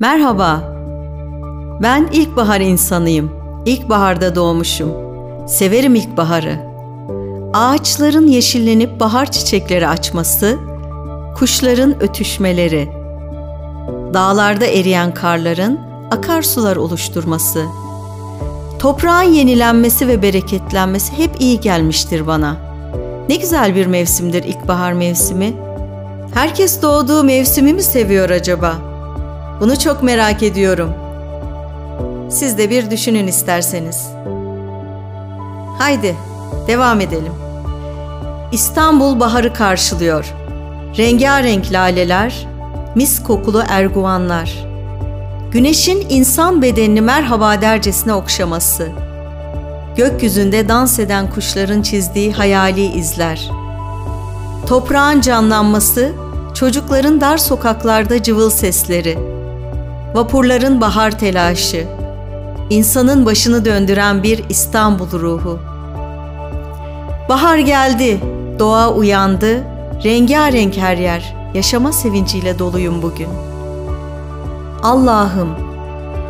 Merhaba. Ben ilkbahar insanıyım. İlkbaharda doğmuşum. Severim ilkbaharı. Ağaçların yeşillenip bahar çiçekleri açması, kuşların ötüşmeleri, dağlarda eriyen karların akarsular oluşturması, toprağın yenilenmesi ve bereketlenmesi hep iyi gelmiştir bana. Ne güzel bir mevsimdir ilkbahar mevsimi. Herkes doğduğu mevsimi mi seviyor acaba?'' Bunu çok merak ediyorum. Siz de bir düşünün isterseniz. Haydi, devam edelim. İstanbul baharı karşılıyor. Rengarenk laleler, mis kokulu erguvanlar. Güneşin insan bedenini merhaba dercesine okşaması. Gökyüzünde dans eden kuşların çizdiği hayali izler. Toprağın canlanması, çocukların dar sokaklarda cıvıl sesleri vapurların bahar telaşı, insanın başını döndüren bir İstanbul ruhu. Bahar geldi, doğa uyandı, rengarenk her yer, yaşama sevinciyle doluyum bugün. Allah'ım,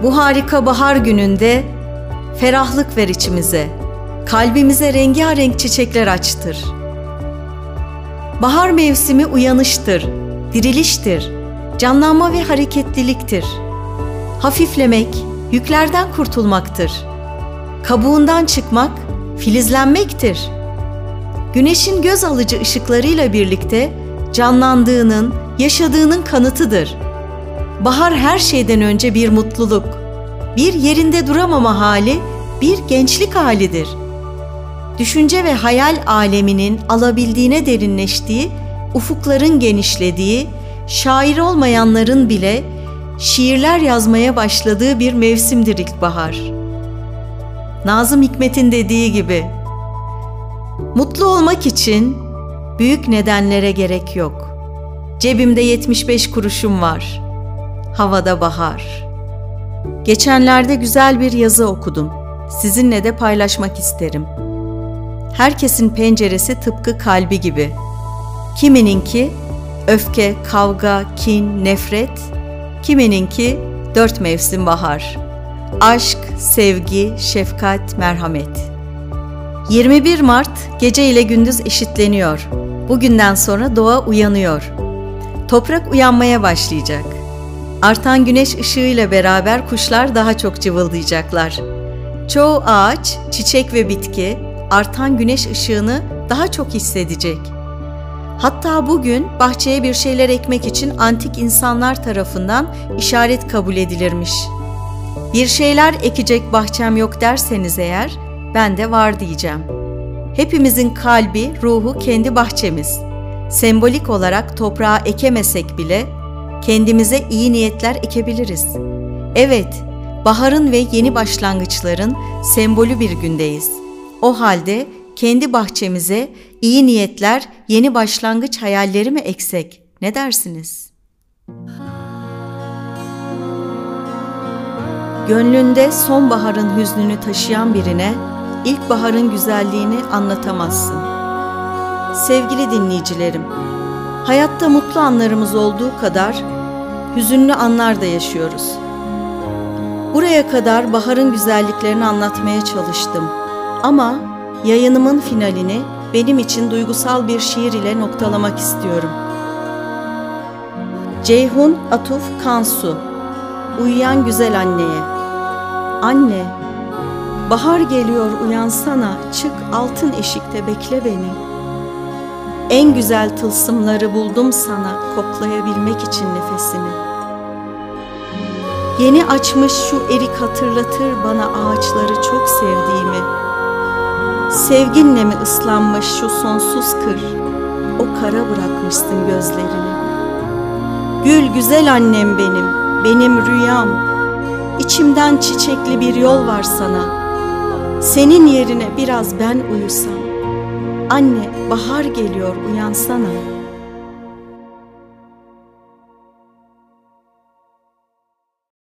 bu harika bahar gününde ferahlık ver içimize, kalbimize rengarenk çiçekler açtır. Bahar mevsimi uyanıştır, diriliştir, canlanma ve hareketliliktir.'' Hafiflemek, yüklerden kurtulmaktır. Kabuğundan çıkmak, filizlenmektir. Güneşin göz alıcı ışıklarıyla birlikte canlandığının, yaşadığının kanıtıdır. Bahar her şeyden önce bir mutluluk, bir yerinde duramama hali, bir gençlik halidir. Düşünce ve hayal aleminin alabildiğine derinleştiği, ufukların genişlediği, şair olmayanların bile şiirler yazmaya başladığı bir mevsimdir ilkbahar. Nazım Hikmet'in dediği gibi, mutlu olmak için büyük nedenlere gerek yok. Cebimde 75 kuruşum var. Havada bahar. Geçenlerde güzel bir yazı okudum. Sizinle de paylaşmak isterim. Herkesin penceresi tıpkı kalbi gibi. Kimininki öfke, kavga, kin, nefret, Kimininki dört mevsim bahar. Aşk, sevgi, şefkat, merhamet. 21 Mart gece ile gündüz eşitleniyor. Bugünden sonra doğa uyanıyor. Toprak uyanmaya başlayacak. Artan güneş ışığıyla beraber kuşlar daha çok cıvıldayacaklar. Çoğu ağaç, çiçek ve bitki artan güneş ışığını daha çok hissedecek.'' Hatta bugün bahçeye bir şeyler ekmek için antik insanlar tarafından işaret kabul edilirmiş. Bir şeyler ekecek bahçem yok derseniz eğer ben de var diyeceğim. Hepimizin kalbi, ruhu kendi bahçemiz. Sembolik olarak toprağa ekemesek bile kendimize iyi niyetler ekebiliriz. Evet, baharın ve yeni başlangıçların sembolü bir gündeyiz. O halde kendi bahçemize iyi niyetler, yeni başlangıç hayalleri mi eksek? Ne dersiniz? Gönlünde sonbaharın hüznünü taşıyan birine ilkbaharın güzelliğini anlatamazsın. Sevgili dinleyicilerim, hayatta mutlu anlarımız olduğu kadar hüzünlü anlar da yaşıyoruz. Buraya kadar baharın güzelliklerini anlatmaya çalıştım ama Yayınımın finalini benim için duygusal bir şiir ile noktalamak istiyorum. Ceyhun Atuf Kansu Uyuyan güzel anneye Anne, bahar geliyor uyansana, çık altın eşikte bekle beni. En güzel tılsımları buldum sana, koklayabilmek için nefesini. Yeni açmış şu erik hatırlatır bana ağaçları çok. Sevginle mi ıslanmış şu sonsuz kır, o kara bırakmışsın gözlerini. Gül güzel annem benim, benim rüyam, İçimden çiçekli bir yol var sana. Senin yerine biraz ben uyusam. Anne bahar geliyor uyansana.''